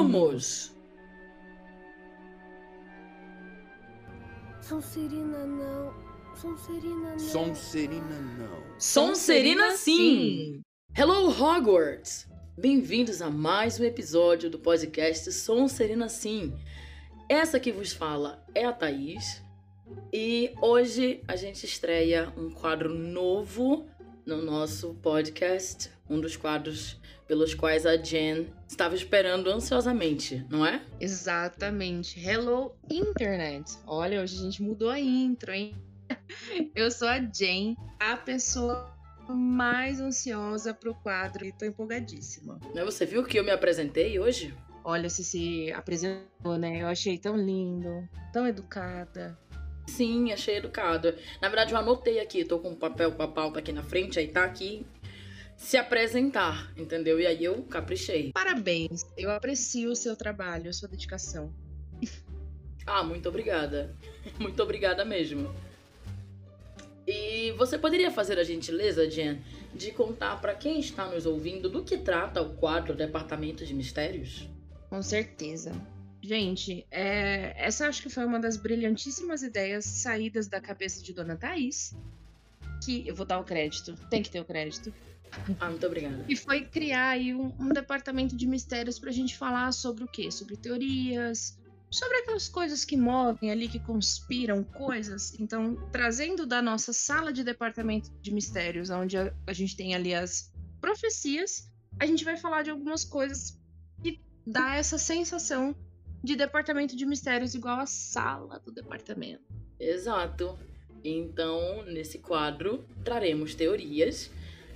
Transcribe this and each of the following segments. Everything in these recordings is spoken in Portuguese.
Resumos. Sonserina não. Sonserina não. Sonserina não. Sonserina sim. Hello Hogwarts. Bem-vindos a mais um episódio do podcast Sonserina sim. Essa que vos fala é a Thaís. E hoje a gente estreia um quadro novo no nosso podcast, um dos quadros pelos quais a Jen estava esperando ansiosamente, não é? Exatamente. Hello, internet. Olha, hoje a gente mudou a intro, hein? Eu sou a Jen, a pessoa mais ansiosa pro quadro e tô empolgadíssima. Né, Você viu que eu me apresentei hoje? Olha, se se apresentou, né? Eu achei tão lindo, tão educada. Sim, achei educado. Na verdade, eu anotei aqui, tô com um papel com a pauta aqui na frente, aí tá aqui se apresentar, entendeu? E aí eu caprichei. Parabéns. Eu aprecio o seu trabalho, a sua dedicação. Ah, muito obrigada. Muito obrigada mesmo. E você poderia fazer a gentileza, Jen, de contar para quem está nos ouvindo do que trata o quadro Departamento de Mistérios? Com certeza. Gente, é, essa acho que foi uma das brilhantíssimas ideias saídas da cabeça de Dona Thaís. Que eu vou dar o crédito, tem que ter o crédito. Ah, muito obrigada. E foi criar aí um, um departamento de mistérios pra gente falar sobre o quê? Sobre teorias, sobre aquelas coisas que movem ali, que conspiram coisas. Então, trazendo da nossa sala de departamento de mistérios, onde a, a gente tem ali as profecias, a gente vai falar de algumas coisas que dá essa sensação de departamento de mistérios igual a sala do departamento. Exato. Então, nesse quadro, traremos teorias.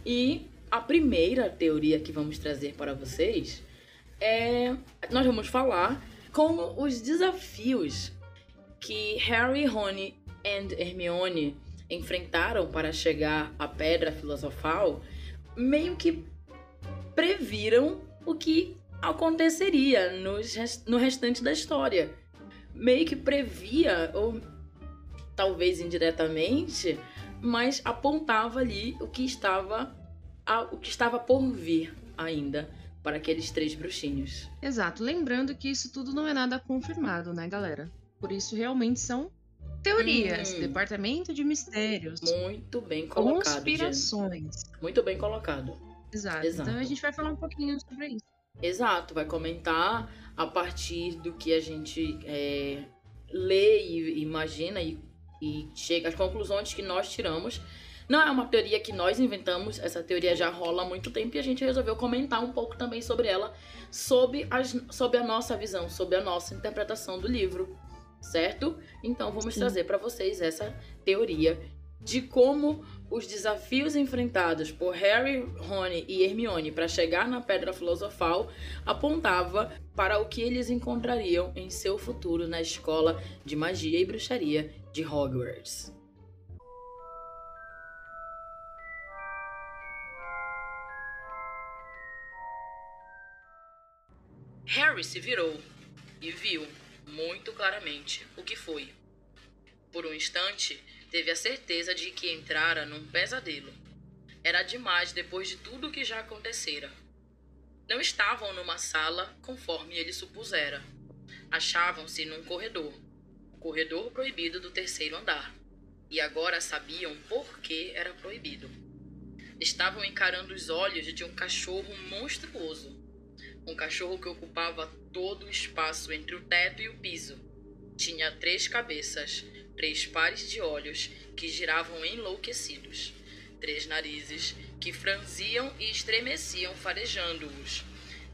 E a primeira teoria que vamos trazer para vocês é. Nós vamos falar como os desafios que Harry, Rony e Hermione enfrentaram para chegar à Pedra Filosofal meio que previram o que aconteceria no restante da história. Meio que previa, ou talvez indiretamente, mas apontava ali o que estava a- o que estava por vir ainda para aqueles três bruxinhos. Exato. Lembrando que isso tudo não é nada confirmado, né, galera? Por isso, realmente são teorias. Hum. Departamento de mistérios. Muito bem colocado. Conspirações. Muito bem colocado. Exato. Exato. Então a gente vai falar um pouquinho sobre isso. Exato, vai comentar a partir do que a gente é, lê e imagina e, e chega às conclusões que nós tiramos. Não é uma teoria que nós inventamos, essa teoria já rola há muito tempo e a gente resolveu comentar um pouco também sobre ela, sob, as, sob a nossa visão, sob a nossa interpretação do livro, certo? Então vamos Sim. trazer para vocês essa teoria de como os desafios enfrentados por Harry, Rony e Hermione para chegar na Pedra Filosofal apontava para o que eles encontrariam em seu futuro na escola de magia e bruxaria de Hogwarts. Harry se virou e viu muito claramente o que foi. Por um instante, teve a certeza de que entrara num pesadelo. Era demais depois de tudo o que já acontecera. Não estavam numa sala conforme ele supusera. Achavam-se num corredor o corredor proibido do terceiro andar. E agora sabiam por que era proibido. Estavam encarando os olhos de um cachorro monstruoso. Um cachorro que ocupava todo o espaço entre o teto e o piso. Tinha três cabeças, três pares de olhos que giravam enlouquecidos, três narizes que franziam e estremeciam farejando-os,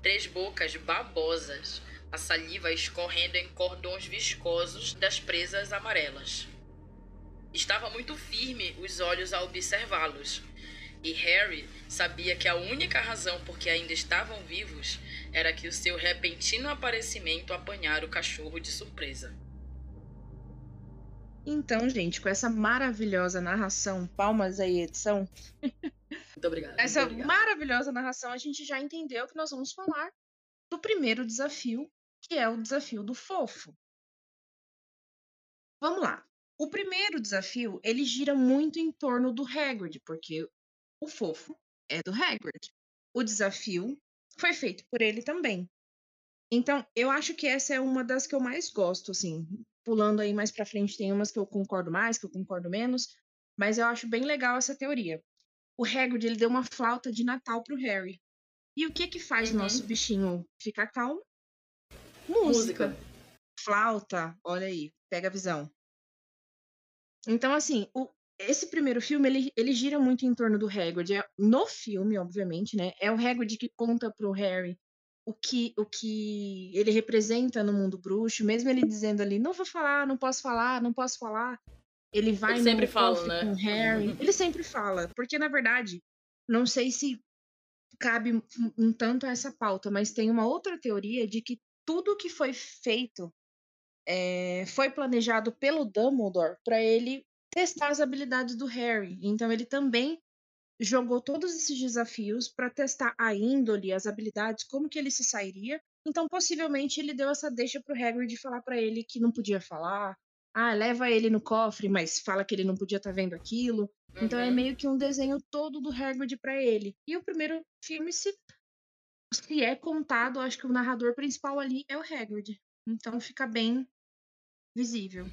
três bocas babosas, a saliva escorrendo em cordões viscosos das presas amarelas. Estava muito firme os olhos a observá-los, e Harry sabia que a única razão por que ainda estavam vivos era que o seu repentino aparecimento apanhara o cachorro de surpresa. Então, gente, com essa maravilhosa narração, palmas aí, edição. Muito obrigada. Essa muito maravilhosa narração, a gente já entendeu que nós vamos falar do primeiro desafio, que é o desafio do fofo. Vamos lá. O primeiro desafio, ele gira muito em torno do Hagrid, porque o fofo é do Hagrid. O desafio foi feito por ele também. Então, eu acho que essa é uma das que eu mais gosto, assim. Pulando aí mais pra frente, tem umas que eu concordo mais, que eu concordo menos, mas eu acho bem legal essa teoria. O Hagrid, ele deu uma flauta de Natal pro Harry. E o que que faz o Uhum. nosso bichinho ficar calmo? Música. Música. Flauta, olha aí, pega a visão. Então, assim, o- esse primeiro filme, ele, ele gira muito em torno do Hagrid. É- No filme, obviamente, né? É o Hagrid que conta pro Harry o que, o que ele representa no mundo bruxo, mesmo ele dizendo ali, não vou falar, não posso falar, não posso falar. Ele vai Ele sempre fala, né? com Harry. Ele sempre fala, porque na verdade, não sei se cabe um, um tanto a essa pauta, mas tem uma outra teoria de que tudo que foi feito é, foi planejado pelo Dumbledore para ele testar as habilidades do Harry. Então ele também jogou todos esses desafios para testar a índole, as habilidades, como que ele se sairia. Então possivelmente ele deu essa deixa pro Hagrid falar para ele que não podia falar. Ah, leva ele no cofre, mas fala que ele não podia estar vendo aquilo. Então é Uhum. meio que um desenho todo do Hagrid para ele. E o primeiro filme, se, se é contado, acho que o narrador principal ali é o Hagrid. Então fica bem visível.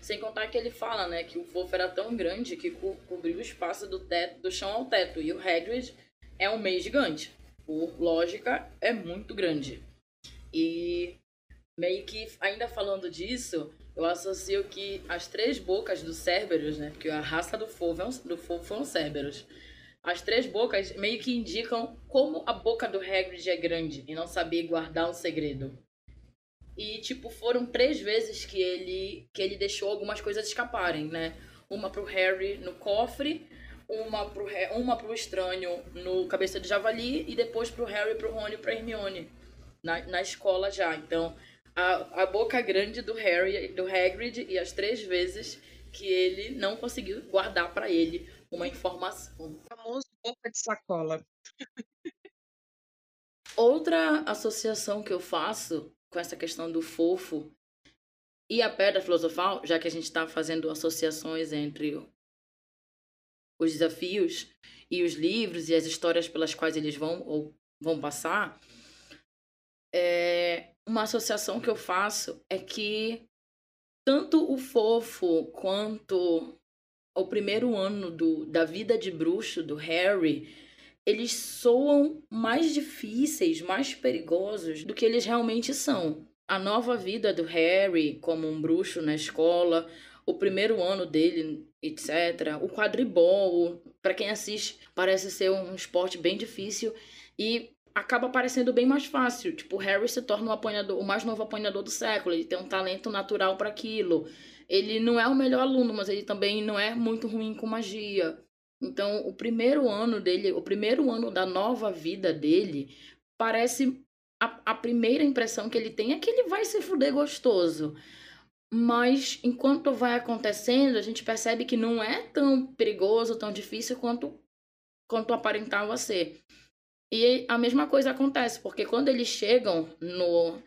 Sem contar que ele fala, né, que o fofo era tão grande que co cobriu o espaço do teto, do chão ao teto. E o Hagrid é um meio gigante. Por lógica, é muito grande. E meio que, ainda falando disso, eu associo que as três bocas do Cerberus, né, porque a raça do fofo, é um, do fofo são Cerberus. As três bocas meio que indicam como a boca do Hagrid é grande e não saber guardar um segredo. E, tipo, foram três vezes que ele, que ele deixou algumas coisas escaparem, né? Uma pro Harry no cofre, uma pro, uma pro estranho no Cabeça de Javali e depois pro Harry, pro Rony e pra Hermione na, na escola já. Então, a, a boca grande do Harry, do Hagrid e as três vezes que ele não conseguiu guardar pra ele uma informação. O famoso boca de sacola. Outra associação que eu faço com essa questão do fofo e a pedra filosofal, já que a gente está fazendo associações entre os desafios e os livros e as histórias pelas quais eles vão ou vão passar, é uma associação que eu faço é que tanto o fofo quanto o primeiro ano do, da vida de bruxo do Harry eles soam mais difíceis, mais perigosos do que eles realmente são. A nova vida do Harry como um bruxo na escola, o primeiro ano dele, etc. O quadribol, para quem assiste, parece ser um esporte bem difícil e acaba parecendo bem mais fácil. Tipo, o Harry se torna o apanhador, o mais novo apanhador do século, ele tem um talento natural para aquilo. Ele não é o melhor aluno, mas ele também não é muito ruim com magia. Então, o primeiro ano dele, o primeiro ano da nova vida dele, parece a, a primeira impressão que ele tem é que ele vai se fuder gostoso. Mas enquanto vai acontecendo, a gente percebe que não é tão perigoso, tão difícil quanto quanto aparentava ser. E a mesma coisa acontece, porque quando eles chegam no,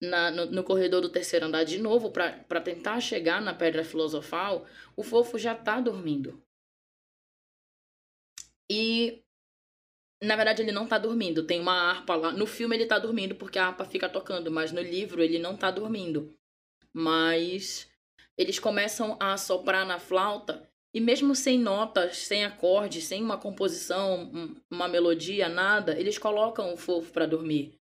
na, no, no corredor do terceiro andar de novo para tentar chegar na pedra filosofal, o fofo já tá dormindo. E na verdade ele não tá dormindo, tem uma harpa lá. No filme ele tá dormindo porque a harpa fica tocando, mas no livro ele não tá dormindo. Mas eles começam a soprar na flauta e mesmo sem notas, sem acordes, sem uma composição, um- uma melodia, nada, eles colocam o fofo para dormir.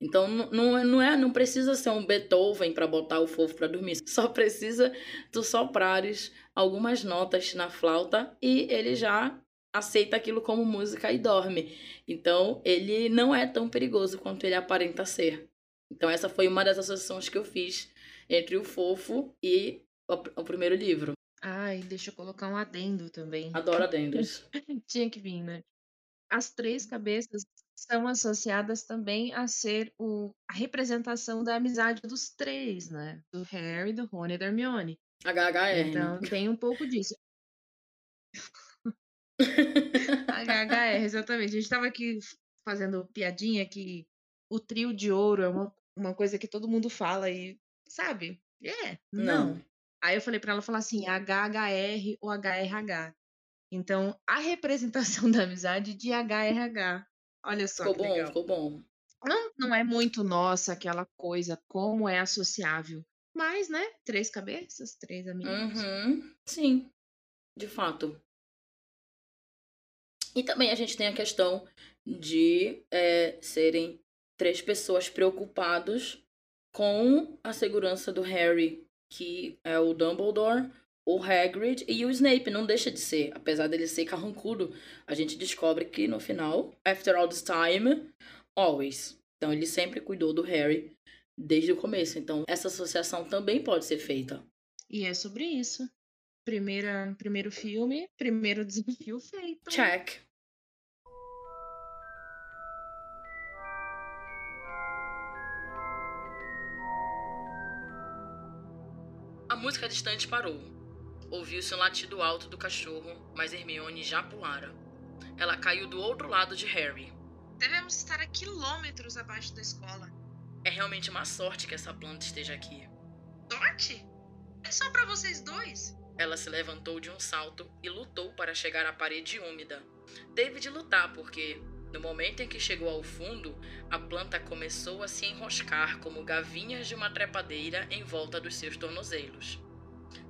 Então não, é- não é, não precisa ser um Beethoven para botar o fofo para dormir. Só precisa tu soprares algumas notas na flauta e ele já aceita aquilo como música e dorme. Então ele não é tão perigoso quanto ele aparenta ser. Então essa foi uma das associações que eu fiz entre o fofo e o, o primeiro livro. Ai, deixa eu colocar um adendo também. Adoro adendos. Tinha que vir, né? As três cabeças são associadas também a ser o, a representação da amizade dos três, né? Do Harry, do Rony e da Hermione. HHR. Então tem um pouco disso. HHR, exatamente. A gente tava aqui fazendo piadinha que o trio de ouro é uma, uma coisa que todo mundo fala e, sabe? É, não. Não. Aí eu falei pra ela falar assim, HHR ou HRH. Então, a representação da amizade de HRH. Olha só Ficou bom, legal. ficou bom. Não, não é muito nossa aquela coisa, como é associável. Mas, né? Três cabeças, três amigos. Uhum, sim, de fato. E também a gente tem a questão de é, serem três pessoas preocupadas com a segurança do Harry, que é o Dumbledore, o Hagrid e o Snape. Não deixa de ser, apesar dele ser carrancudo, a gente descobre que no final, after all this time, always. Então ele sempre cuidou do Harry desde o começo. Então essa associação também pode ser feita. E é sobre isso. Primeira, primeiro filme, primeiro desafio feito. Check. Música distante parou. Ouviu-se um latido alto do cachorro, mas Hermione já pulara. Ela caiu do outro lado de Harry. Devemos estar a quilômetros abaixo da escola. É realmente uma sorte que essa planta esteja aqui. Sorte? É só para vocês dois. Ela se levantou de um salto e lutou para chegar à parede úmida. Teve de lutar porque, no momento em que chegou ao fundo, a planta começou a se enroscar como gavinhas de uma trepadeira em volta dos seus tornozelos.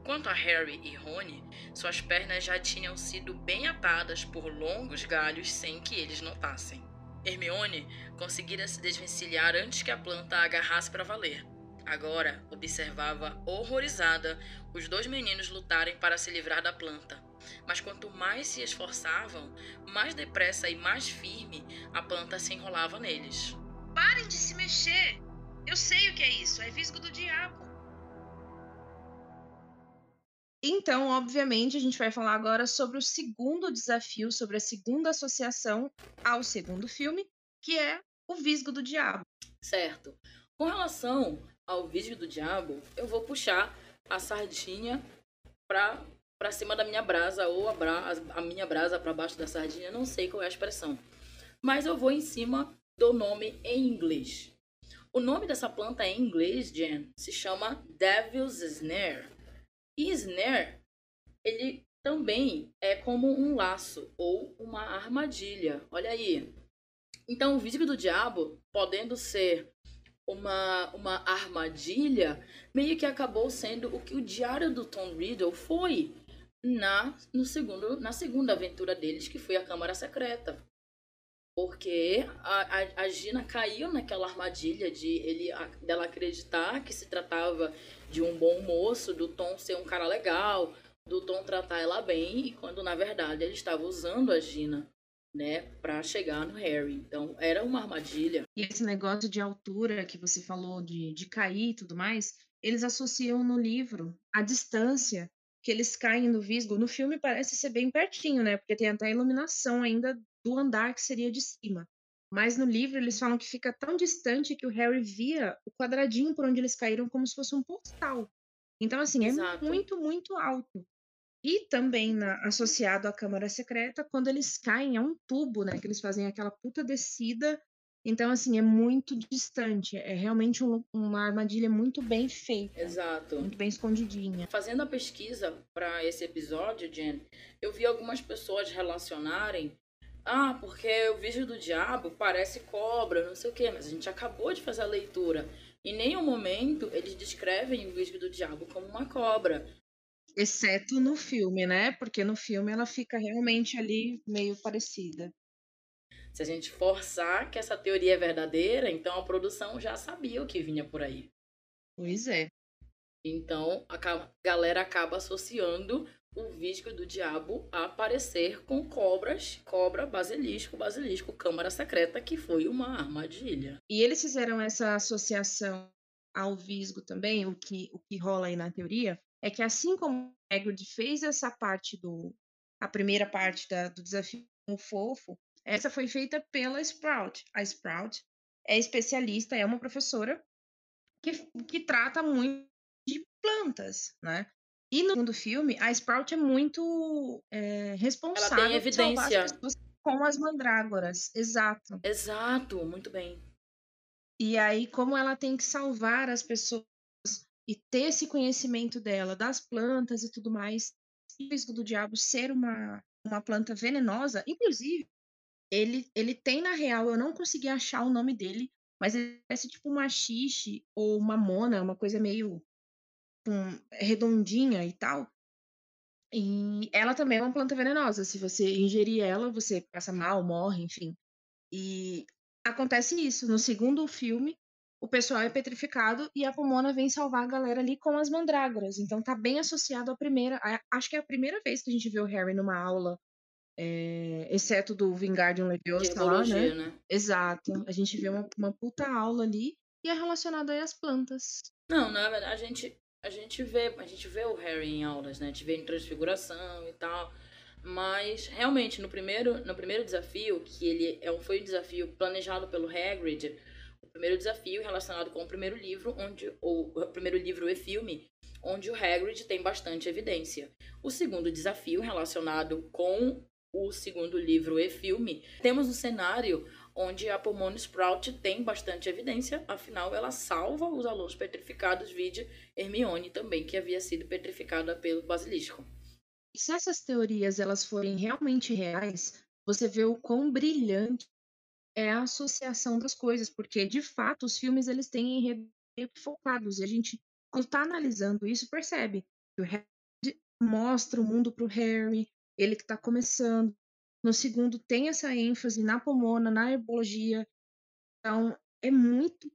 Quanto a Harry e Rony, suas pernas já tinham sido bem atadas por longos galhos sem que eles notassem. Hermione conseguira se desvencilhar antes que a planta a agarrasse para valer. Agora observava horrorizada os dois meninos lutarem para se livrar da planta. Mas quanto mais se esforçavam, mais depressa e mais firme a planta se enrolava neles. Parem de se mexer! Eu sei o que é isso, é visgo do diabo. Então, obviamente, a gente vai falar agora sobre o segundo desafio, sobre a segunda associação ao segundo filme, que é o Visgo do Diabo. Certo. Com relação ao Visgo do Diabo, eu vou puxar a sardinha pra, pra cima da minha brasa, ou a, bra, a minha brasa para baixo da sardinha, não sei qual é a expressão. Mas eu vou em cima do nome em inglês. O nome dessa planta em inglês, Jen, se chama Devil's Snare. E snare, ele também é como um laço ou uma armadilha. Olha aí. Então, o vídeo do diabo, podendo ser uma, uma armadilha, meio que acabou sendo o que o diário do Tom Riddle foi na, no segundo, na segunda aventura deles, que foi a Câmara Secreta. Porque a, a, a Gina caiu naquela armadilha de ele, a, dela acreditar que se tratava de um bom moço, do Tom ser um cara legal, do Tom tratar ela bem, e quando na verdade ele estava usando a Gina, né, para chegar no Harry. Então era uma armadilha. E esse negócio de altura que você falou, de, de cair e tudo mais, eles associam no livro a distância que eles caem no Visgo. No filme parece ser bem pertinho, né? Porque tem até a iluminação ainda do andar que seria de cima. Mas no livro eles falam que fica tão distante que o Harry via o quadradinho por onde eles caíram como se fosse um postal. Então, assim, é Exato. muito, muito alto. E também na, associado à Câmara Secreta, quando eles caem, é um tubo, né? Que eles fazem aquela puta descida. Então, assim, é muito distante. É realmente um- uma armadilha muito bem feita. Exato. Muito bem escondidinha. Fazendo a pesquisa para esse episódio, Jen, eu vi algumas pessoas relacionarem. Ah, porque o vídeo do diabo parece cobra, não sei o quê, mas a gente acabou de fazer a leitura. Em nenhum momento eles descrevem o vídeo do diabo como uma cobra. Exceto no filme, né? Porque no filme ela fica realmente ali meio parecida. Se a gente forçar que essa teoria é verdadeira, então a produção já sabia o que vinha por aí. Pois é. Então a galera acaba associando o vídeo do diabo a aparecer com cobras, cobra, basilisco, basilisco, câmara secreta, que foi uma armadilha. E eles fizeram essa associação ao Visgo também, o que, o que rola aí na teoria, é que assim como o Hagrid fez essa parte do. a primeira parte da- do desafio com o fofo, essa foi feita pela Sprout. A Sprout é especialista, é uma professora que, que trata muito de plantas, né? E no segundo filme, a Sprout é muito é, responsável por salvar evidência. as com as mandrágoras. Exato. Exato, muito bem. E aí, como ela tem que salvar as pessoas e ter esse conhecimento dela, das plantas e tudo mais, e o risco do diabo ser uma, uma planta venenosa, inclusive, ele, ele tem, na real, eu não consegui achar o nome dele, mas ele parece tipo uma xixi ou uma mona, uma coisa meio um, redondinha e tal. E ela também é uma planta venenosa. Se você ingerir ela, você passa mal, morre, enfim. E acontece isso. No segundo filme, o pessoal é petrificado e a Pomona vem salvar a galera ali com as mandrágoras. Então tá bem associado à primeira. acho que é a primeira vez que a gente vê o Harry numa aula, é, exceto do Vingardium Leviosa lá, né? né? Exato. A gente vê uma, uma puta aula ali e é relacionado aí às plantas. Não, na verdade, a gente, a gente vê, a gente vê o Harry em aulas, né? A gente vê em transfiguração e tal. Mas realmente no primeiro, no primeiro desafio, que ele é, foi um desafio planejado pelo Hagrid, o primeiro desafio relacionado com o primeiro livro, onde o, o primeiro livro e filme, onde o Hagrid tem bastante evidência. O segundo desafio relacionado com o segundo livro e filme, temos um cenário onde a Pomona Sprout tem bastante evidência, afinal ela salva os alunos petrificados, vide Hermione também, que havia sido petrificada pelo basilisco. E se essas teorias elas forem realmente reais, você vê o quão brilhante é a associação das coisas, porque de fato os filmes eles têm enredos focados e a gente quando está analisando isso percebe que o Harry mostra o mundo para o Harry, ele que está começando. No segundo tem essa ênfase na pomona, na herbologia. Então, é muito.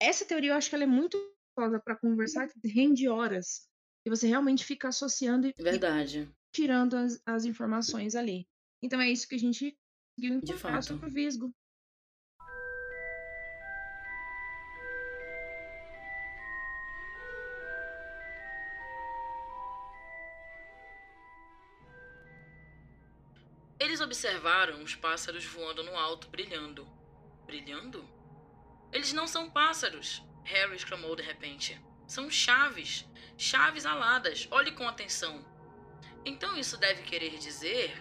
Essa teoria eu acho que ela é muito gostosa para conversar, rende horas. E você realmente fica associando e, Verdade. tirando as, as informações ali. Então é isso que a gente conseguiu encontrar sobre o Visgo. Observaram os pássaros voando no alto, brilhando. Brilhando? Eles não são pássaros! Harry exclamou de repente. São chaves. Chaves aladas. Olhe com atenção. Então isso deve querer dizer.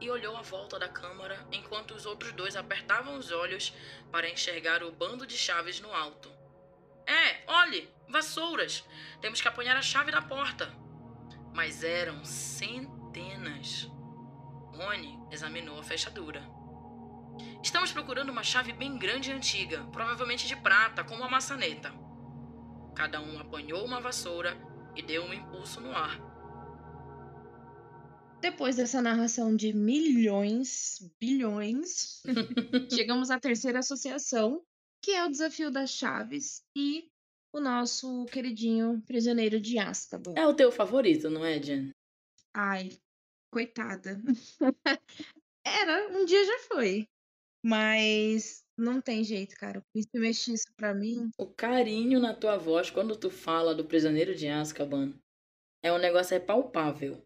E olhou à volta da câmara enquanto os outros dois apertavam os olhos para enxergar o bando de chaves no alto. É, olhe! Vassouras! Temos que apanhar a chave da porta. Mas eram centenas. Rony examinou a fechadura. Estamos procurando uma chave bem grande e antiga, provavelmente de prata, com uma maçaneta. Cada um apanhou uma vassoura e deu um impulso no ar. Depois dessa narração de milhões, bilhões, chegamos à terceira associação, que é o desafio das chaves e o nosso queridinho prisioneiro de Azkaban. É o teu favorito, não é, Jen? Ai, Coitada. Era, um dia já foi. Mas não tem jeito, cara. O príncipe mestiço pra mim. O carinho na tua voz quando tu fala do prisioneiro de Azkaban é um negócio é palpável.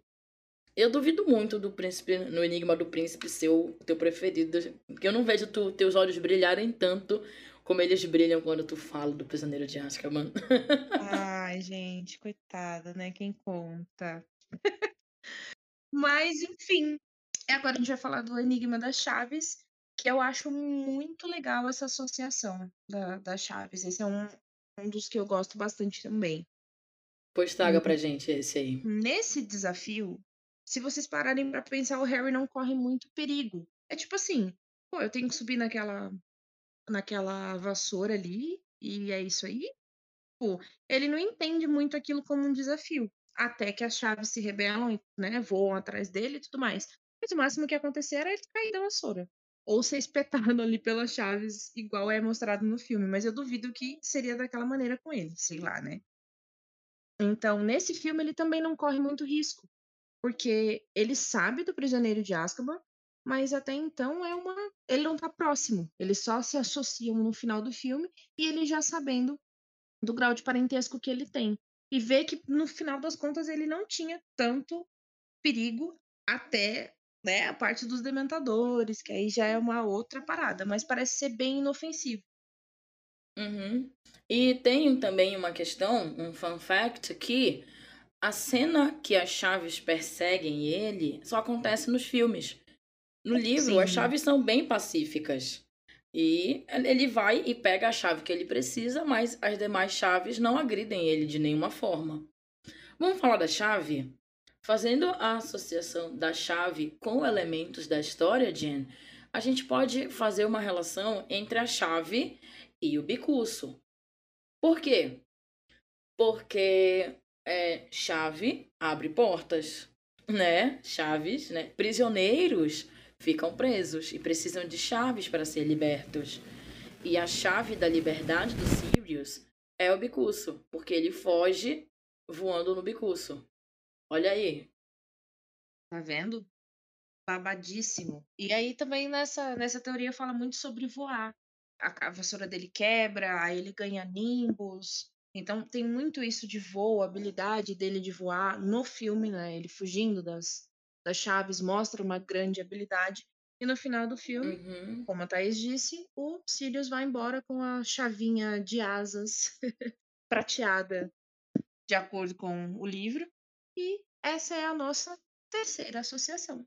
Eu duvido muito do príncipe, no Enigma do Príncipe ser o teu preferido. Porque eu não vejo tu, teus olhos brilharem tanto como eles brilham quando tu fala do prisioneiro de Azkaban. Ai, gente, coitada, né? Quem conta? Mas, enfim, agora a gente vai falar do Enigma das Chaves, que eu acho muito legal essa associação da, das chaves. Esse é um, um dos que eu gosto bastante também. Pois traga pra gente esse aí. Nesse desafio, se vocês pararem para pensar, o Harry não corre muito perigo. É tipo assim, pô, eu tenho que subir naquela naquela vassoura ali e é isso aí. Pô, ele não entende muito aquilo como um desafio até que as chaves se rebelam, né, voam atrás dele e tudo mais. Mas o máximo que acontecer era ele cair da vassoura. Ou ser espetado ali pelas chaves, igual é mostrado no filme. Mas eu duvido que seria daquela maneira com ele, sei lá, né? Então, nesse filme, ele também não corre muito risco. Porque ele sabe do prisioneiro de Azkaban, mas até então é uma. Ele não tá próximo. Eles só se associam no final do filme e ele já sabendo do grau de parentesco que ele tem e ver que no final das contas ele não tinha tanto perigo até né, a parte dos dementadores, que aí já é uma outra parada, mas parece ser bem inofensivo. Uhum. E tem também uma questão, um fun fact, que a cena que as chaves perseguem ele só acontece nos filmes. No livro, Sim. as chaves são bem pacíficas. E ele vai e pega a chave que ele precisa, mas as demais chaves não agridem ele de nenhuma forma. Vamos falar da chave? Fazendo a associação da chave com elementos da história, Jen, a gente pode fazer uma relação entre a chave e o bicurso. Por quê? Porque é, chave abre portas, né? Chaves, né? Prisioneiros ficam presos e precisam de chaves para ser libertos. E a chave da liberdade do Sirius é o bicurso, porque ele foge voando no bicurso. Olha aí. Tá vendo? Babadíssimo. E aí também nessa, nessa teoria fala muito sobre voar. A, a vassoura dele quebra, aí ele ganha nimbus. Então tem muito isso de voo, a habilidade dele de voar no filme, né? Ele fugindo das, das chaves mostra uma grande habilidade. E no final do filme, Uhum. como a Thaís disse, o Sirius vai embora com a chavinha de asas prateada, de acordo com o livro. E essa é a nossa terceira associação.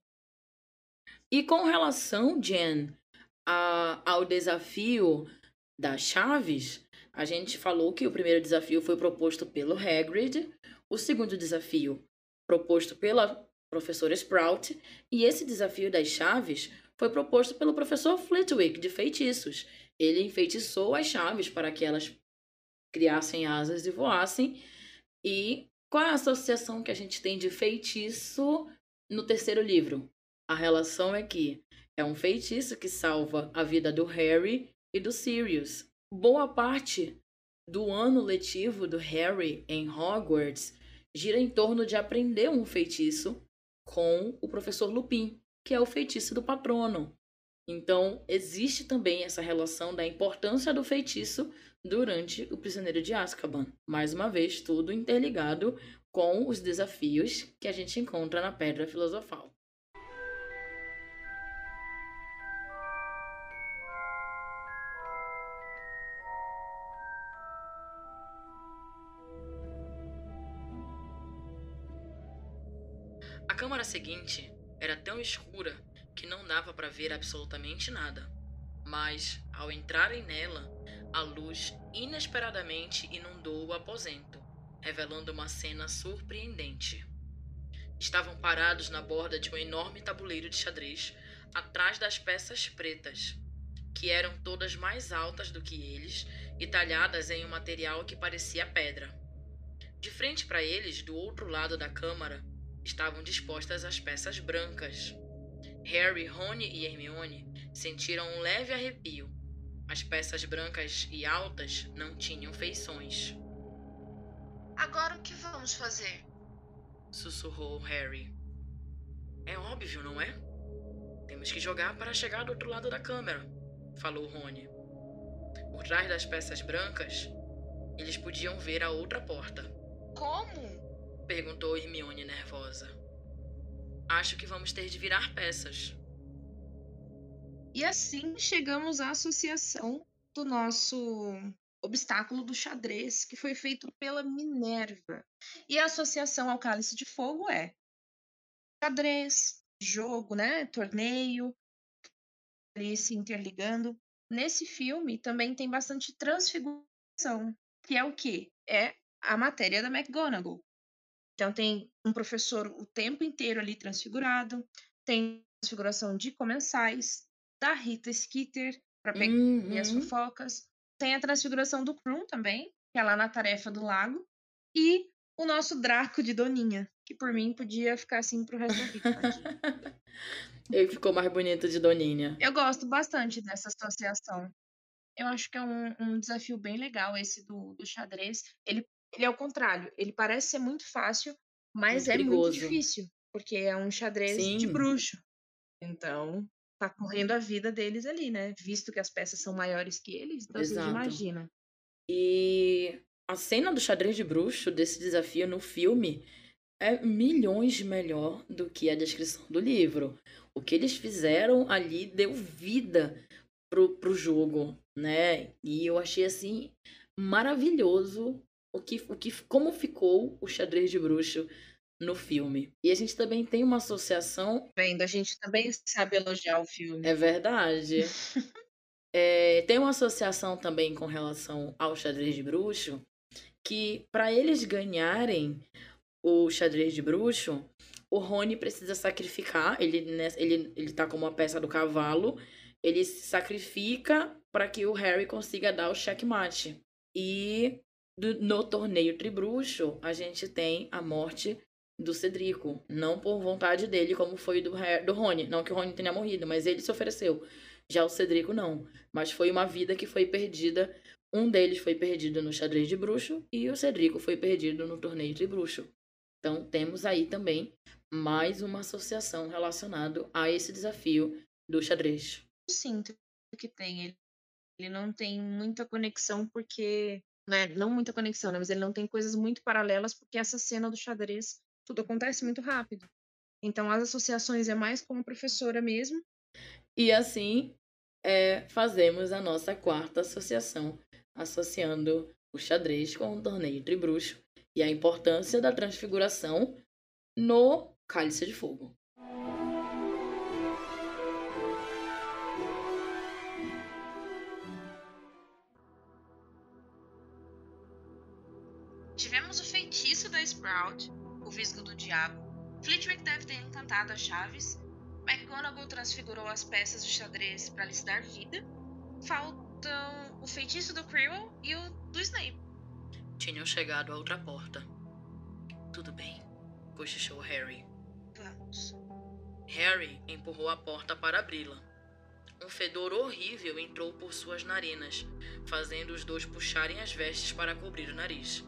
E com relação, Jen, a- ao desafio das chaves, a gente falou que o primeiro desafio foi proposto pelo Hagrid, o segundo desafio proposto pela professora Sprout, e esse desafio das chaves foi proposto pelo professor Flitwick, de feitiços. Ele enfeitiçou as chaves para que elas criassem asas e voassem. E qual é a associação que a gente tem de feitiço no terceiro livro? A relação é que é um feitiço que salva a vida do Harry e do Sirius. Boa parte do ano letivo do Harry em Hogwarts gira em torno de aprender um feitiço com o professor Lupin, que é o feitiço do patrono. Então, existe também essa relação da importância do feitiço durante o Prisioneiro de Azkaban. Mais uma vez, tudo interligado com os desafios que a gente encontra na Pedra Filosofal. Seguinte era tão escura que não dava para ver absolutamente nada. Mas, ao entrarem nela, a luz inesperadamente inundou o aposento, revelando uma cena surpreendente. Estavam parados na borda de um enorme tabuleiro de xadrez, atrás das peças pretas, que eram todas mais altas do que eles e talhadas em um material que parecia pedra. De frente para eles, do outro lado da câmara, estavam dispostas as peças brancas. Harry, Rony e Hermione sentiram um leve arrepio. As peças brancas e altas não tinham feições. Agora o que vamos fazer? Sussurrou Harry. É óbvio, não é? Temos que jogar para chegar do outro lado da câmera, falou Rony. Por trás das peças brancas, eles podiam ver a outra porta. Como? Perguntou Hermione nervosa. Acho que vamos ter de virar peças. E assim chegamos à associação do nosso obstáculo do xadrez, que foi feito pela Minerva. E a associação ao cálice de fogo é xadrez, jogo, né? Torneio, ali se interligando. Nesse filme também tem bastante transfiguração, que é o quê? É a matéria da McGonagall. Então tem um professor o tempo inteiro ali transfigurado, tem transfiguração de comensais, da Rita Skeeter para pegar Uhum. as fofocas. Tem a transfiguração do Krum também, que é lá na tarefa do lago. E o nosso Draco de Doninha, que por mim podia ficar assim pro resto da vida. Ele ficou mais bonito de Doninha. Eu gosto bastante dessa associação. Eu acho que é um, um desafio bem legal esse do, do xadrez. Ele, ele é o contrário, ele parece ser muito fácil, mas Muito é muito perigoso. difícil, porque é um xadrez de Sim. bruxo. Então, tá correndo a vida deles ali, né? Visto que as peças são maiores que eles, então vocês Exato. imaginam. E a cena do xadrez de bruxo desse desafio no filme é milhões melhor do que a descrição do livro. O que eles fizeram ali deu vida pro, pro jogo, né? E eu achei assim maravilhoso o que, o que como ficou o xadrez de bruxo no filme. E a gente também tem uma associação Vendo, a gente também sabe elogiar o filme. é verdade. É, tem uma associação também com relação ao xadrez de bruxo que para eles ganharem o xadrez de bruxo, o Rony precisa sacrificar, ele, né, ele, ele tá como uma peça do cavalo, ele se sacrifica para que o Harry consiga dar o checkmate. E do, no torneio tribruxo, a gente tem a morte do Cedrico. Não por vontade dele, como foi do, do Rony. Não que o Rony tenha morrido, mas ele se ofereceu. Já o Cedrico não. Mas foi uma vida que foi perdida. Um deles foi perdido no xadrez de bruxo e o Cedrico foi perdido no torneio de bruxo. Então temos aí também mais uma associação relacionada a esse desafio do xadrez. Eu sinto que tem. Ele, ele não tem muita conexão porque. Né, não muita conexão, né, mas ele não tem coisas muito paralelas porque essa cena do xadrez tudo acontece muito rápido. Então as associações é mais como professora mesmo. E assim é, fazemos a nossa quarta associação, associando o xadrez com o torneio tribruxo e a importância da transfiguração no Cálice de Fogo. Sprout, o Visgo do Diabo. Flitwick deve ter encantado as chaves. McGonagall transfigurou as peças do xadrez para lhes dar vida. Faltam o feitiço do Quirrell e o do Snape. Tinham chegado à outra porta. Tudo bem, cochichou Harry. Vamos. Harry empurrou a porta para abri-la. Um fedor horrível entrou por suas narinas, fazendo os dois puxarem as vestes para cobrir o nariz.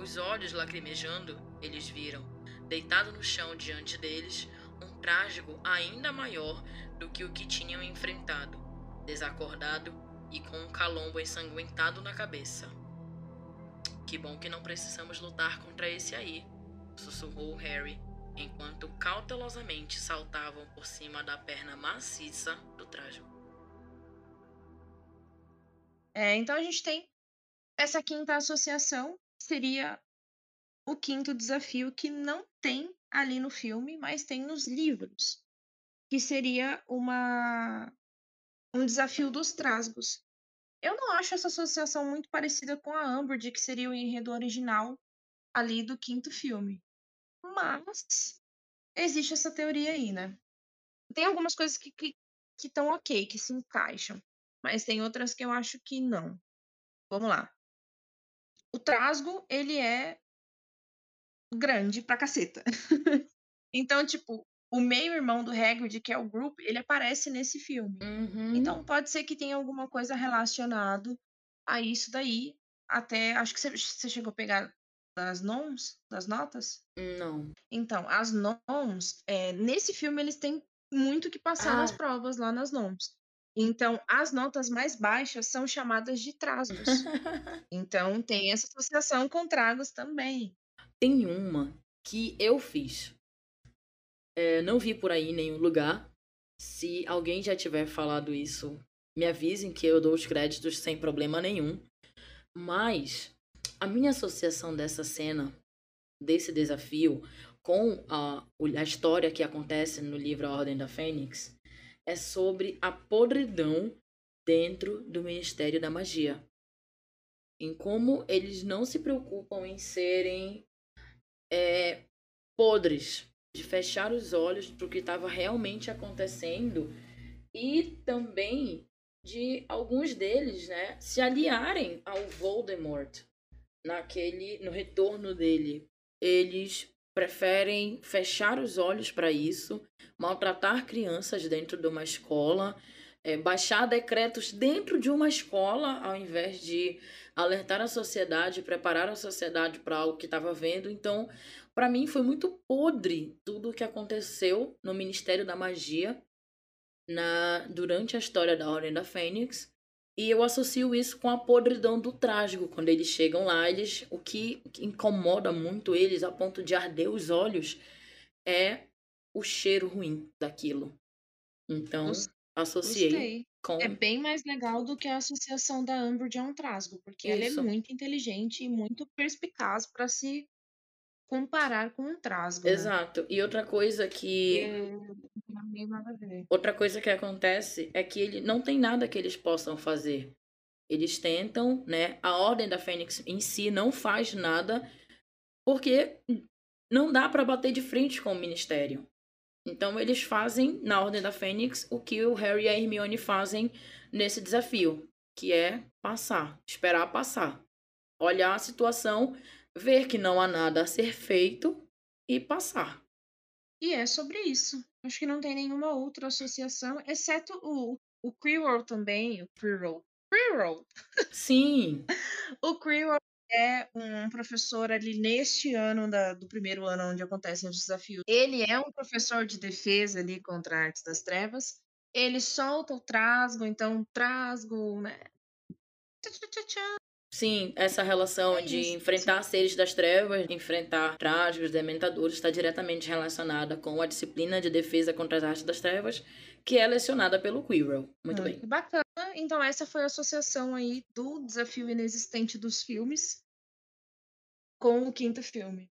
Os olhos lacrimejando, eles viram, deitado no chão diante deles, um trágico ainda maior do que o que tinham enfrentado, desacordado e com um calombo ensanguentado na cabeça. Que bom que não precisamos lutar contra esse aí, sussurrou Harry, enquanto cautelosamente saltavam por cima da perna maciça do trágico. É, então a gente tem essa quinta associação seria o quinto desafio que não tem ali no filme, mas tem nos livros, que seria uma um desafio dos trasgos. Eu não acho essa associação muito parecida com a Umbridge, que seria o enredo original ali do quinto filme. Mas existe essa teoria aí, né? Tem algumas coisas que estão que, que ok, que se encaixam, mas tem outras que eu acho que não. Vamos lá o Trasgo, ele é grande pra caceta. então, tipo, o meio-irmão do Hagrid, que é o Group, ele aparece nesse filme. Uhum. Então, pode ser que tenha alguma coisa relacionada a isso daí. Até, acho que você chegou a pegar das noms, das notas? Não. Então, as noms, é, nesse filme eles têm muito que passar ah. nas provas lá nas noms. Então, as notas mais baixas são chamadas de trasgos. então, tem essa associação com tragos também. Tem uma que eu fiz. É, não vi por aí em nenhum lugar. Se alguém já tiver falado isso, me avisem que eu dou os créditos sem problema nenhum. Mas a minha associação dessa cena, desse desafio, com a, a história que acontece no livro A Ordem da Fênix, é sobre a podridão dentro do Ministério da Magia. Em como eles não se preocupam em serem é, podres, de fechar os olhos para o que estava realmente acontecendo e também de alguns deles, né, se aliarem ao Voldemort naquele no retorno dele. Eles preferem fechar os olhos para isso, maltratar crianças dentro de uma escola, é, baixar decretos dentro de uma escola, ao invés de alertar a sociedade, preparar a sociedade para algo que estava vendo. Então, para mim, foi muito podre tudo o que aconteceu no Ministério da Magia na durante a história da Ordem da Fênix e eu associo isso com a podridão do trágico. Quando eles chegam lá, eles o que incomoda muito eles a ponto de arder os olhos é o cheiro ruim daquilo. Então, associei Gostei. com É bem mais legal do que a associação da Umbridge a um trasgo, porque ela é muito inteligente e muito perspicaz para se comparar com um trasgo, né? Exato. E outra coisa que. não tem nada a ver. Outra coisa que acontece é que ele não tem nada que eles possam fazer. Eles tentam, né? A Ordem da Fênix em si não faz nada, porque não dá para bater de frente com o Ministério. Então eles fazem na Ordem da Fênix o que o Harry e a Hermione fazem nesse desafio, que é passar, esperar passar, olhar a situação, ver que não há nada a ser feito e passar. E é sobre isso. Acho que não tem nenhuma outra associação, exceto o, o Quirrell também, o Quirrell. Quirrell! Sim! o Quirrell é um professor ali neste ano da, do primeiro ano onde acontecem os desafios. Ele é um professor de defesa ali contra artes das trevas. Ele solta o trasgo, então trasgo, né? Sim, essa relação É de enfrentar seres das trevas, enfrentar trágicos, dementadores, está diretamente relacionada com a disciplina de defesa contra as artes das trevas, que é lecionada pelo Quirrell. Muito bem. Bacana. Então essa foi a associação aí do desafio inexistente dos filmes com o quinto filme.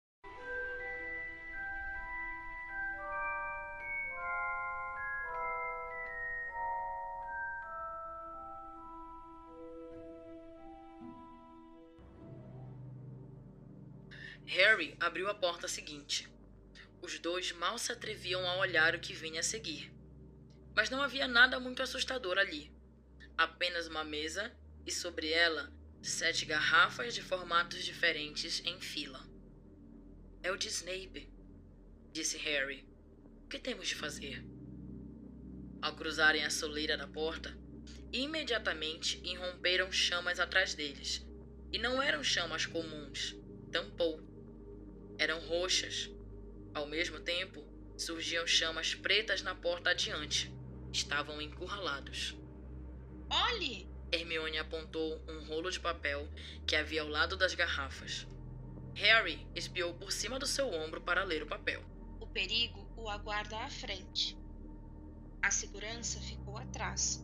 Harry abriu a porta seguinte. Os dois mal se atreviam a olhar o que vinha a seguir. Mas não havia nada muito assustador ali. Apenas uma mesa e sobre ela sete garrafas de formatos diferentes em fila. É o de Snape, disse Harry. O que temos de fazer? Ao cruzarem a soleira da porta, imediatamente irromperam chamas atrás deles. E não eram chamas comuns, tampouco. Eram roxas. Ao mesmo tempo, surgiam chamas pretas na porta adiante. Estavam encurralados. Olhe! Hermione apontou um rolo de papel que havia ao lado das garrafas. Harry espiou por cima do seu ombro para ler o papel. O perigo o aguarda à frente. A segurança ficou atrás.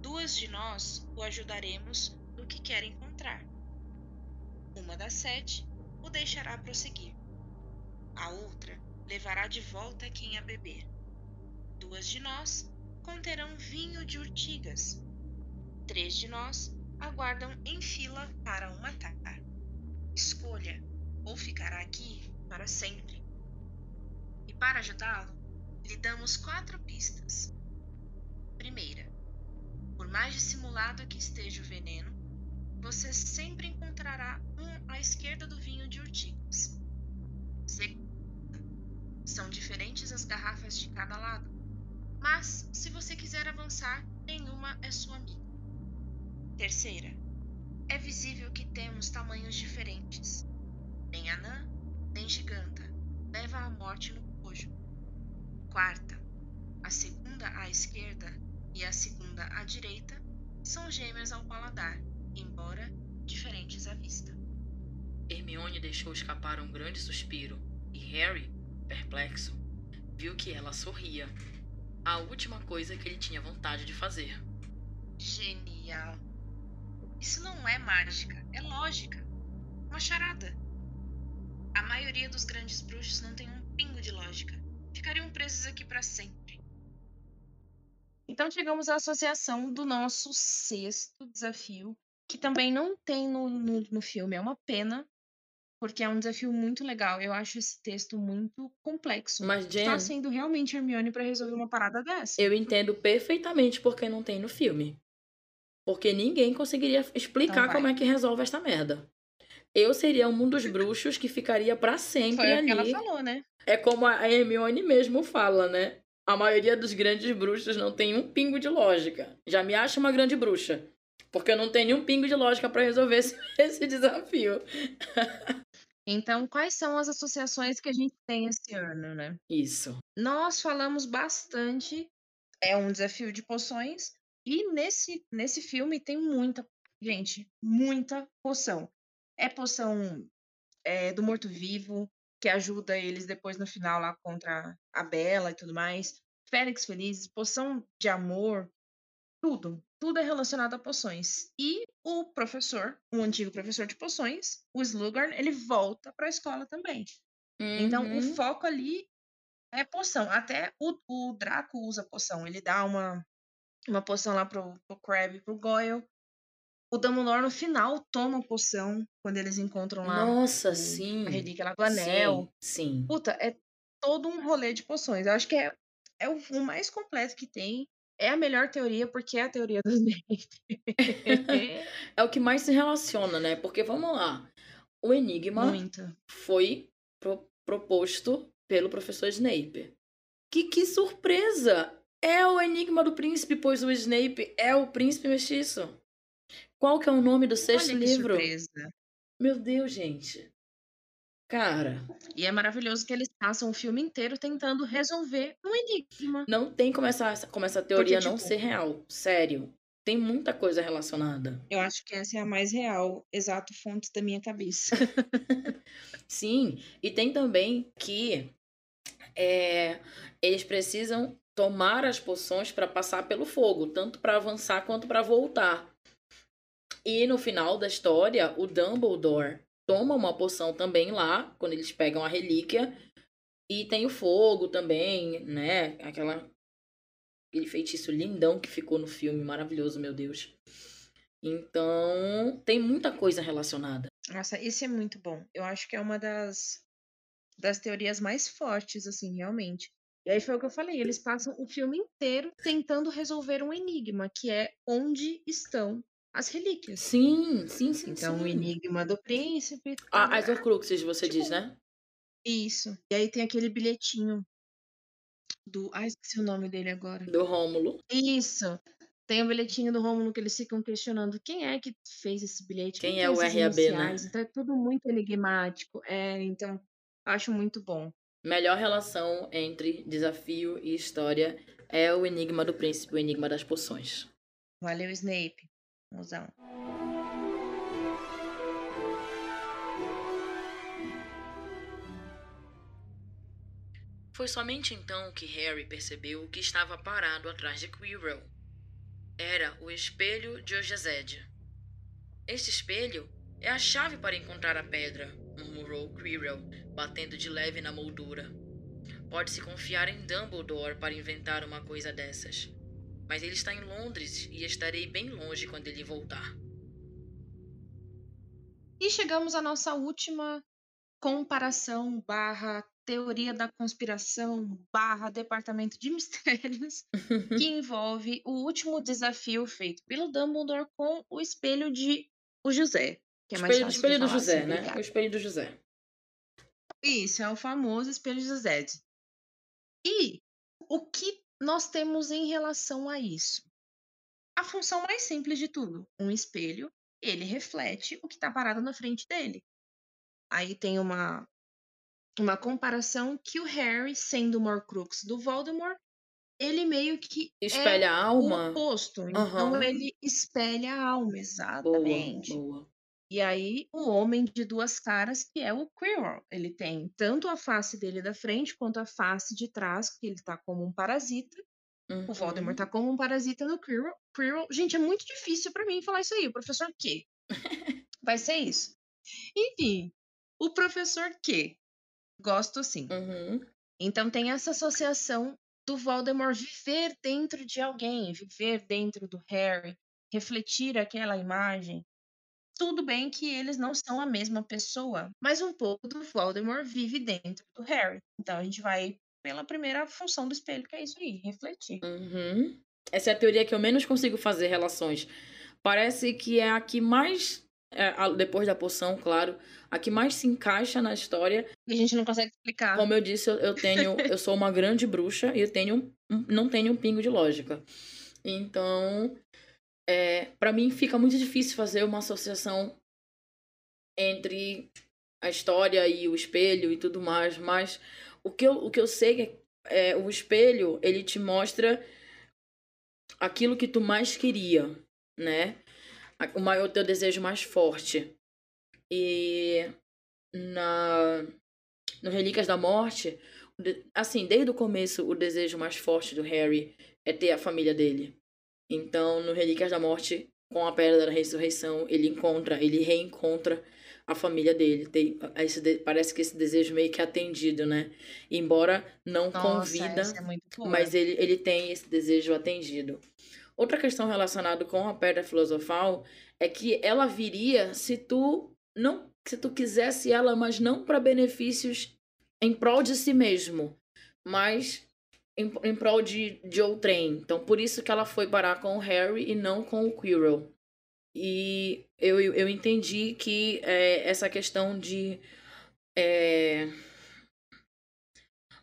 Duas de nós o ajudaremos no que quer encontrar. Uma das sete o deixará prosseguir. A outra levará de volta quem a beber. Duas de nós conterão vinho de urtigas. Três de nós aguardam em fila para o matar. Escolha, ou ficará aqui para sempre. E para ajudá-lo, lhe damos quatro pistas. Primeira, por mais dissimulado que esteja o veneno, você sempre encontrará um à esquerda do vinho de. Segunda, são diferentes as garrafas de cada lado, mas se você quiser avançar, nenhuma é sua amiga. Terceira, é visível que temos tamanhos diferentes. Nem anã, nem giganta leva à morte no cojo. Quarta, a segunda à esquerda e a segunda à direita são gêmeas ao paladar, embora diferentes à vista. Hermione deixou escapar um grande suspiro e Harry, perplexo, viu que ela sorria. A última coisa que ele tinha vontade de fazer. Genial! Isso não é mágica, é lógica. Uma charada. A maioria dos grandes bruxos não tem um pingo de lógica. Ficariam presos aqui para sempre. Então chegamos à associação do nosso sexto desafio, que também não tem no, no, no filme. É uma pena, porque é um desafio muito legal. Eu acho esse texto muito complexo. Mas, Jen, Está sendo realmente Hermione para resolver uma parada dessa. eu entendo perfeitamente porque não tem no filme. Porque ninguém conseguiria explicar Então como é que resolve esta merda. Eu seria um dos bruxos que ficaria pra sempre Foi o ali. que ela falou, né? É como a Hermione mesmo fala, né? A maioria dos grandes bruxos não tem um pingo de lógica. Já me acha uma grande bruxa. Porque eu não tenho nenhum pingo de lógica pra resolver esse, esse desafio. Então, quais são as associações que a gente tem esse ano, né? Isso. Nós falamos bastante, é um desafio de poções, e nesse, nesse filme tem muita, gente, muita poção. É poção é, do morto-vivo, que ajuda eles depois no final lá contra a Bela e tudo mais. Félix Felizes, poção de amor, tudo. Tudo é relacionado a poções. E o professor, o antigo professor de poções, o Slughorn, ele volta para a escola também. Então, o Uhum. foco ali é poção. Até o, o Draco usa poção. Ele dá uma, uma poção lá pro, pro Crabbe e pro Goyle. O Dumbledore no final toma poção quando eles encontram lá Nossa, o- sim. a relíquia lá do anel. Sim, sim. Puta, é todo um rolê de poções. Eu acho que é, é o, o mais completo que tem. É a melhor teoria, porque é a teoria do Snape. É o que mais se relaciona, né? Porque vamos lá. O enigma Muito. foi pro- proposto pelo professor Snape. Que, que surpresa! É o enigma do príncipe, pois o Snape é o príncipe mestiço. Qual que é o nome do sexto Olha que livro? surpresa. Meu Deus, gente. Cara, E é maravilhoso que eles passam o filme inteiro tentando resolver um enigma. não tem como essa, como essa teoria não tipo- ser real. Sério. Tem muita coisa relacionada. Eu acho que essa é a mais real, exato fonte da minha cabeça. Sim, e tem também que é, eles precisam tomar as poções para passar pelo fogo, tanto para avançar quanto para voltar. E no final da história, o Dumbledore toma uma poção também lá, quando eles pegam a relíquia, e tem o fogo também, né? Aquela aquele feitiço lindão que ficou no filme, maravilhoso, meu Deus. Então, tem muita coisa relacionada. Nossa, esse é muito bom. Eu acho que é uma das, das teorias mais fortes, assim, realmente. E aí foi o que eu falei, eles passam o filme inteiro tentando resolver um enigma, que é onde estão as relíquias. Sim, sim, sim, Então, o sim. enigma do príncipe. Ah, as. Horcruxes, você Tipo, diz, né? Isso. E aí tem aquele bilhetinho do. Ai, esqueci o nome dele agora. Do Rômulo. Isso. Tem o bilhetinho do Rômulo que eles ficam questionando quem é que fez esse bilhete. Quem tem é o essas RAB, né? iniciais? Então é tudo muito enigmático. É, então acho muito bom. Melhor relação entre desafio e história é o Enigma do Príncipe, o Enigma das Poções. Valeu, Snape. Mozão. Foi somente então que Harry percebeu que estava parado atrás de Quirrell. Era o espelho de Ogezed. Este espelho é a chave para encontrar a pedra, murmurou Quirrell, batendo de leve na moldura. Pode-se confiar em Dumbledore para inventar uma coisa dessas. Mas ele está em Londres e estarei bem longe quando ele voltar. E chegamos à nossa última comparação barra teoria da conspiração barra departamento de mistérios que envolve o último desafio feito pelo Dumbledore com o espelho de o José. Que é mais espelho fácil espelho do José, assim, né? O espelho do José. Isso, é o famoso espelho de José. E o que nós temos em relação a isso? A função mais simples de tudo. Um espelho, ele reflete o que está parado na frente dele. Aí tem uma, uma comparação que o Harry, sendo o Horcrux do Voldemort, ele meio que Espelha a é o alma. oposto. Então ele espelha a alma, Boa, exatamente. boa. E aí, o homem de duas caras, que é o Quirrell. Ele tem tanto a face dele da frente, quanto a face de trás, que ele tá como um parasita. O Voldemort Uhum. tá como um parasita no Quirrell. Quirrell. Gente, é muito difícil pra mim falar isso aí. O professor Q. Vai ser isso. Enfim, o professor Q. Gosto sim. Uhum. Então tem essa associação do Voldemort viver dentro de alguém, viver dentro do Harry, refletir aquela imagem. Tudo bem que eles não são a mesma pessoa, mas um pouco do Voldemort vive dentro do Harry. Então a gente vai pela primeira função do espelho, que é isso aí, refletir. Uhum. Essa é a teoria que eu menos consigo fazer relações. Parece que é a que mais, é, depois da poção, claro, a que mais se encaixa na história. E a gente não consegue explicar. Como eu disse, eu, eu tenho, eu sou uma grande bruxa e eu tenho, não tenho um pingo de lógica. Então, é, para mim fica muito difícil fazer uma associação entre a história e o espelho e tudo mais, mas o que eu, o que eu sei é, é o espelho, ele te mostra aquilo que tu mais queria, né? O maior teu desejo mais forte. E na no Relíquias da Morte, assim, desde o começo, o desejo mais forte do Harry é ter a família dele. Então, no Relíquias da Morte, com a Pedra da Ressurreição, ele encontra, ele reencontra a família dele. Tem, esse parece que esse desejo meio que é atendido, né? Embora não Nossa, convida, é mas ele, ele tem esse desejo atendido. outra questão relacionada com a pedra filosofal é que ela viria se tu não se tu quisesse ela, mas não para benefícios em prol de si mesmo, mas em, em prol de, de outrem. Então, por isso que ela foi parar com o Harry e não com o Quirrell. E eu, eu entendi que é, essa questão de. É,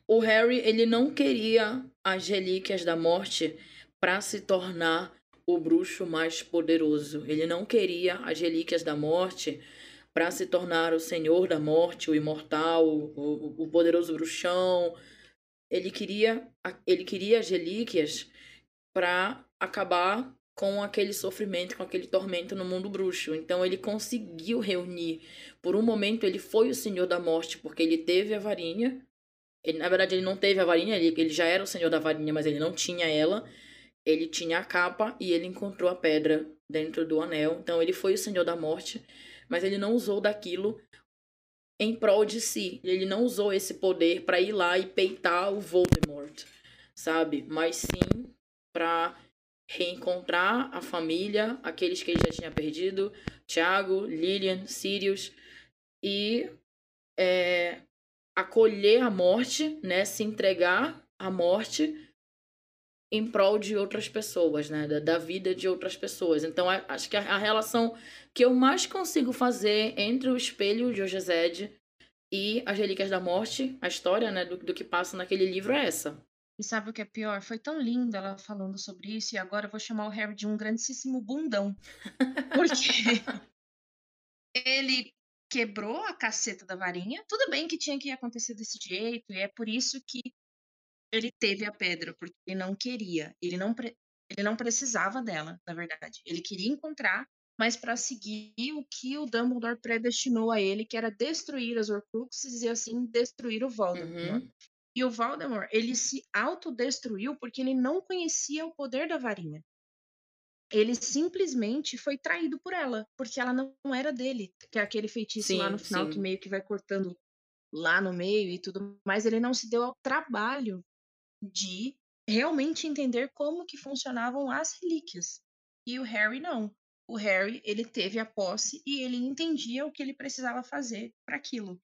o Harry, ele não queria as relíquias da morte para se tornar o bruxo mais poderoso. Ele não queria as relíquias da morte para se tornar o senhor da morte, o imortal, o, o poderoso bruxão. Ele queria, ele queria as relíquias para acabar com aquele sofrimento, com aquele tormento no mundo bruxo. Então ele conseguiu reunir. Por um momento ele foi o senhor da morte, porque ele teve a varinha. Ele, na verdade, ele não teve a varinha, ele, ele já era o senhor da varinha, mas ele não tinha ela. Ele tinha a capa e ele encontrou a pedra dentro do anel. Então ele foi o senhor da morte, mas ele não usou daquilo em prol de si. Ele não usou esse poder para ir lá e peitar o Voldemort, sabe? Mas sim para reencontrar a família, aqueles que ele já tinha perdido, Tiago, Lilian, Sirius, e é, acolher a morte, né, se entregar à morte em prol de outras pessoas, né, da, da vida de outras pessoas. Então, acho que a, a, relação que eu mais consigo fazer entre o espelho de Ogezed e as Relíquias da Morte, a história, né, do, do que passa naquele livro é essa. E sabe o que é pior? Foi tão lindo ela falando sobre isso, e agora eu vou chamar o Harry de um grandíssimo bundão. Porque ele quebrou a caceta da varinha. Tudo bem que tinha que acontecer desse jeito, e é por isso que ele teve a pedra, porque ele não queria. Ele não, ele não precisava dela, na verdade. Ele queria encontrar, mas para seguir o que o Dumbledore predestinou a ele, que era destruir as Horcruxes e assim destruir o Voldemort. Uhum. E o Voldemort, ele se autodestruiu porque ele não conhecia o poder da varinha. Ele simplesmente foi traído por ela, porque ela não era dele. Que é aquele feitiço sim, lá no final sim. que meio que vai cortando lá no meio e tudo mais. Ele não se deu ao trabalho de realmente entender como que funcionavam as relíquias. E o Harry não. O Harry, ele teve a posse e ele entendia o que ele precisava fazer para aquilo.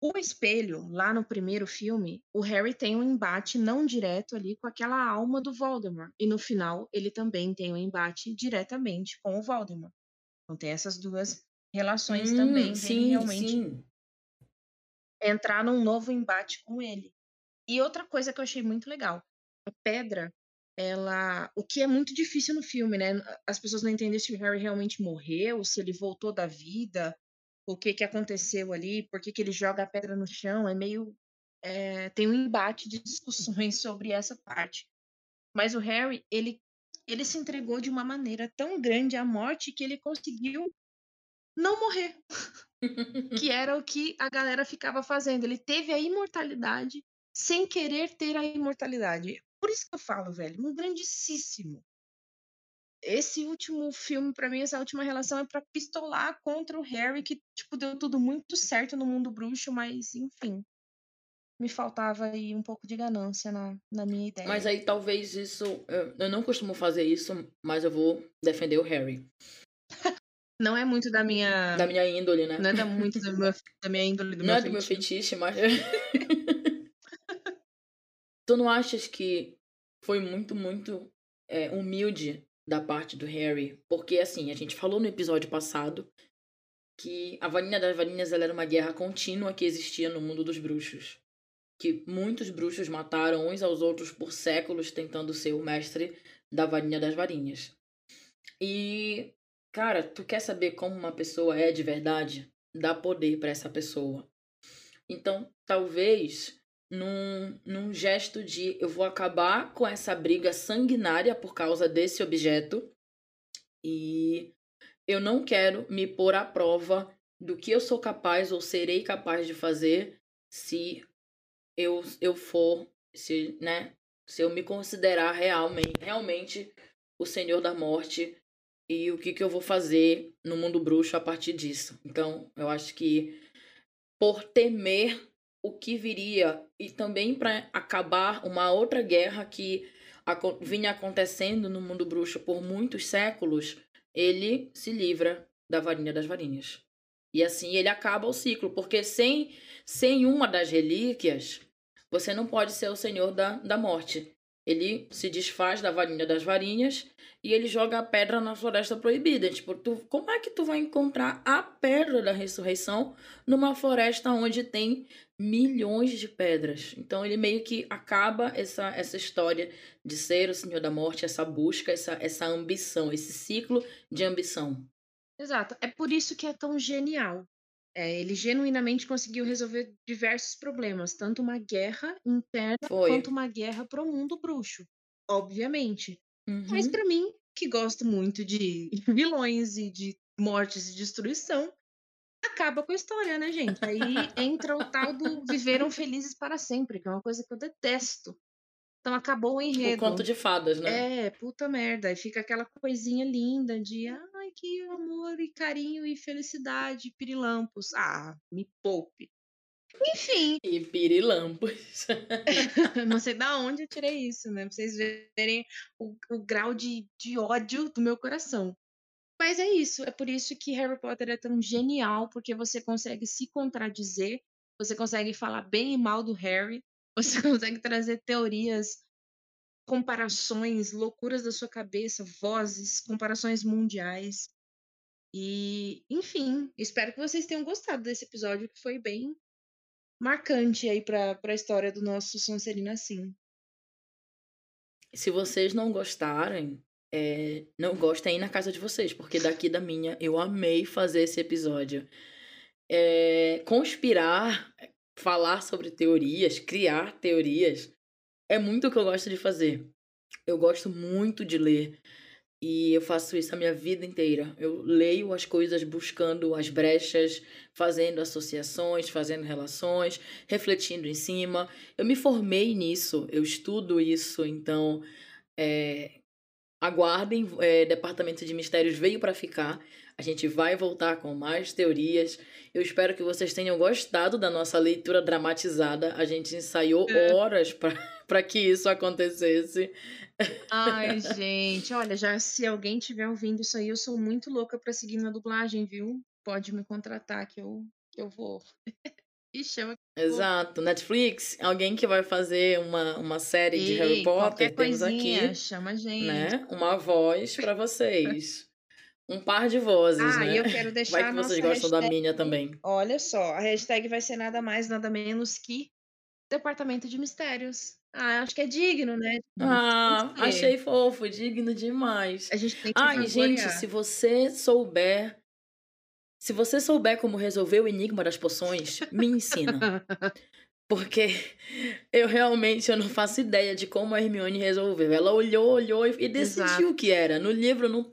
O espelho, lá no primeiro filme, o Harry tem um embate não direto ali com aquela alma do Voldemort. E no final, ele também tem um embate diretamente com o Voldemort. Então tem essas duas relações hum, também, sim, realmente sim. entrar num novo embate com ele. E outra coisa que eu achei muito legal, a pedra, ela, o que é muito difícil no filme, né? As pessoas não entendem se o Harry realmente morreu, se ele voltou da vida, o que que aconteceu ali, por que que ele joga a pedra no chão, é meio é, tem um embate de discussões sobre essa parte. Mas o Harry, ele ele se entregou de uma maneira tão grande à morte que ele conseguiu não morrer. que era o que a galera ficava fazendo. Ele teve a imortalidade sem querer ter a imortalidade. Por isso que eu falo, velho, um grandíssimo esse último filme, para mim, essa última relação é para pistolar contra o Harry, que, tipo, deu tudo muito certo no mundo bruxo, mas, enfim. Me faltava aí um pouco de ganância na, na minha ideia. Mas aí talvez isso. Eu, eu não costumo fazer isso, mas eu vou defender o Harry. Não é muito da minha. Da minha índole, né? Não é da, muito da, meu, da minha índole do não meu é do meu feitiço, mas. tu não achas que foi muito, muito é, humilde da parte do Harry, porque assim, a gente falou no episódio passado que a Varinha das Varinhas era uma guerra contínua que existia no mundo dos bruxos. Que muitos bruxos mataram uns aos outros por séculos tentando ser o mestre da Varinha das Varinhas. E, cara, tu quer saber como uma pessoa é de verdade? Dá poder para essa pessoa. Então, talvez num, num gesto de eu vou acabar com essa briga sanguinária por causa desse objeto e eu não quero me pôr à prova do que eu sou capaz ou serei capaz de fazer se eu, eu for, se, né, se eu me considerar realmente, realmente o Senhor da Morte e o que, que eu vou fazer no mundo bruxo a partir disso. Então, eu acho que por temer o que viria e também para acabar uma outra guerra que vinha acontecendo no mundo bruxo por muitos séculos, ele se livra da varinha das varinhas. E assim ele acaba o ciclo, porque sem, sem uma das relíquias, você não pode ser o senhor da, da morte. Ele se desfaz da varinha das varinhas e ele joga a pedra na floresta proibida. Tipo, tu, como é que tu vai encontrar a pedra da ressurreição numa floresta onde tem milhões de pedras? Então ele meio que acaba essa, essa história de ser o Senhor da Morte, essa busca, essa, essa ambição, esse ciclo de ambição. Exato. É por isso que é tão genial. É, ele genuinamente conseguiu resolver diversos problemas, tanto uma guerra interna Foi. quanto uma guerra pro mundo bruxo, obviamente. Mas Uhum. pra mim, que gosto muito de vilões e de mortes e destruição, acaba com a história, né, gente? Aí entra o tal do viveram felizes para sempre, que é uma coisa que eu detesto. Então acabou o O enredo. conto de fadas, né? É, puta merda. Aí fica aquela coisinha linda de ai, que amor e carinho e felicidade, pirilampos. Ah, me poupe. Enfim, E pirilampos. não sei da onde eu tirei isso, né? Pra vocês verem o, o grau de, de ódio do meu coração. Mas é isso, é por isso que Harry Potter é tão genial, porque você consegue se contradizer, você consegue falar bem e mal do Harry, você consegue trazer teorias, comparações, loucuras da sua cabeça, vozes, comparações mundiais. E, enfim, espero que vocês tenham gostado desse episódio, que foi bem marcante aí pra, pra história do nosso Sonserina Assim. Se vocês não gostarem, é, não gostem aí na casa de vocês, porque daqui da minha eu amei fazer esse episódio. É, conspirar, falar sobre teorias, criar teorias, é muito o que eu gosto de fazer. Eu gosto muito de ler. E eu faço isso a minha vida inteira. Eu leio as coisas buscando as brechas, fazendo associações, fazendo relações, refletindo em cima. Eu me formei nisso, eu estudo isso, então é, aguardem. é, Departamento de Mistérios veio para ficar. A gente vai voltar com mais teorias. Eu espero que vocês tenham gostado da nossa leitura dramatizada. A gente ensaiou É. horas para que isso acontecesse. Ai, gente, olha, já se alguém tiver ouvindo isso aí, eu sou muito louca pra seguir na dublagem, viu? Pode me contratar que eu, que eu vou. Ixi, eu... Exato. Netflix, alguém que vai fazer uma, uma série de Harry Ei, Potter, temos coisinha, aqui, chama a gente. né? Uma voz para vocês. Um par de vozes, Ah, né? e eu quero deixar Vai que vocês gostam da hashtag- minha também. Olha só, a hashtag vai ser nada mais, nada menos que Departamento de Mistérios. Ah, acho que é digno, né? Ah, achei fofo, digno demais. A gente tem que Ai, gente, se você souber. Se você souber como resolver o enigma das poções, me ensina. Porque eu realmente eu não faço ideia de como a Hermione resolveu. Ela olhou, olhou e decidiu o que era. No livro não,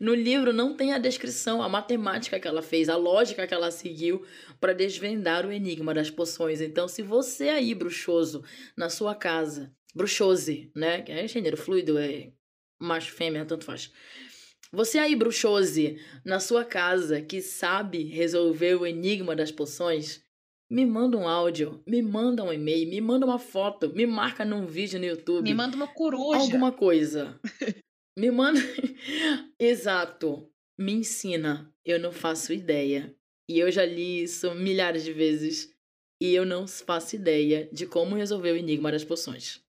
no livro não tem a descrição, a matemática que ela fez, a lógica que ela seguiu para desvendar o enigma das poções. Então, se você aí, bruxoso, na sua casa, bruxose, né? Que é gênero fluido, é macho, fêmea, tanto faz. Você aí, bruxose, na sua casa, que sabe resolver o enigma das poções, me manda um áudio, me manda um e-mail, me manda uma foto, me marca num vídeo no YouTube. Me manda uma coruja. Alguma coisa. me manda. Exato. Me ensina. Eu não faço ideia. E eu já li isso milhares de vezes. E eu não faço ideia de como resolver o enigma das poções.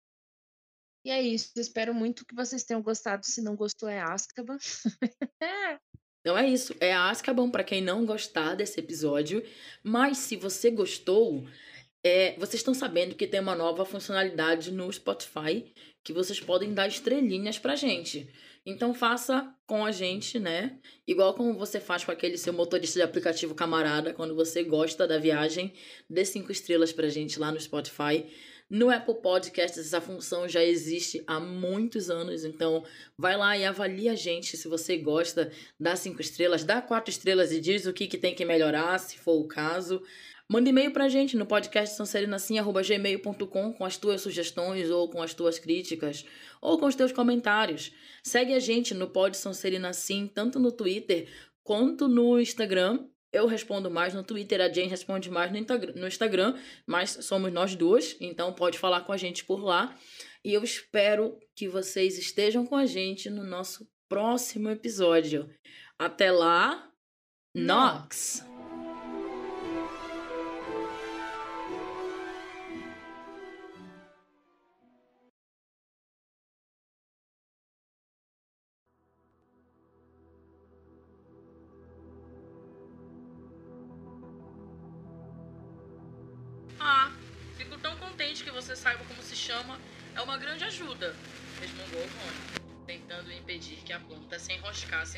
E é isso. Espero muito que vocês tenham gostado. Se não gostou, é Azkaban. Então é isso. É Azkaban para quem não gostar desse episódio. Mas se você gostou, é, vocês estão sabendo que tem uma nova funcionalidade no Spotify que vocês podem dar estrelinhas pra gente. Então faça com a gente, né? Igual como você faz com aquele seu motorista de aplicativo camarada, quando você gosta da viagem, dê cinco estrelas pra gente lá no Spotify. No Apple Podcasts, essa função já existe há muitos anos, então vai lá e avalie a gente se você gosta, dá cinco estrelas, dá quatro estrelas e diz o que, que tem que melhorar, se for o caso. Manda e-mail pra gente no podcast gmail.com com as tuas sugestões ou com as tuas críticas ou com os teus comentários. Segue a gente no Pod Sonserina Sim, tanto no Twitter quanto no Instagram. Eu respondo mais no Twitter, a Jane responde mais no Instagram, mas somos nós duas, então pode falar com a gente por lá. e eu espero que vocês estejam com a gente no nosso próximo episódio. Até lá, Nox!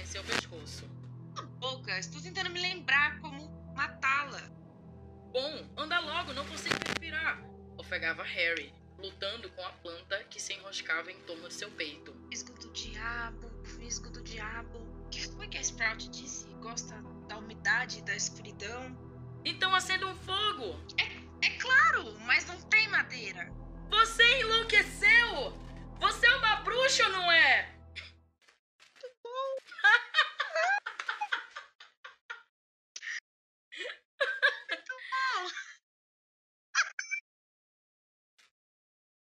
Em seu pescoço. A boca, estou tentando me lembrar como matá-la. Bom, anda logo, não consigo respirar, ofegava Harry, lutando com a planta que se enroscava em torno de seu peito. Fisgo do diabo, fisgo do diabo. O que foi que a Sprout disse? Gosta da umidade e da escuridão? Então acenda um fogo! É claro, mas não tem madeira. Você enlouqueceu!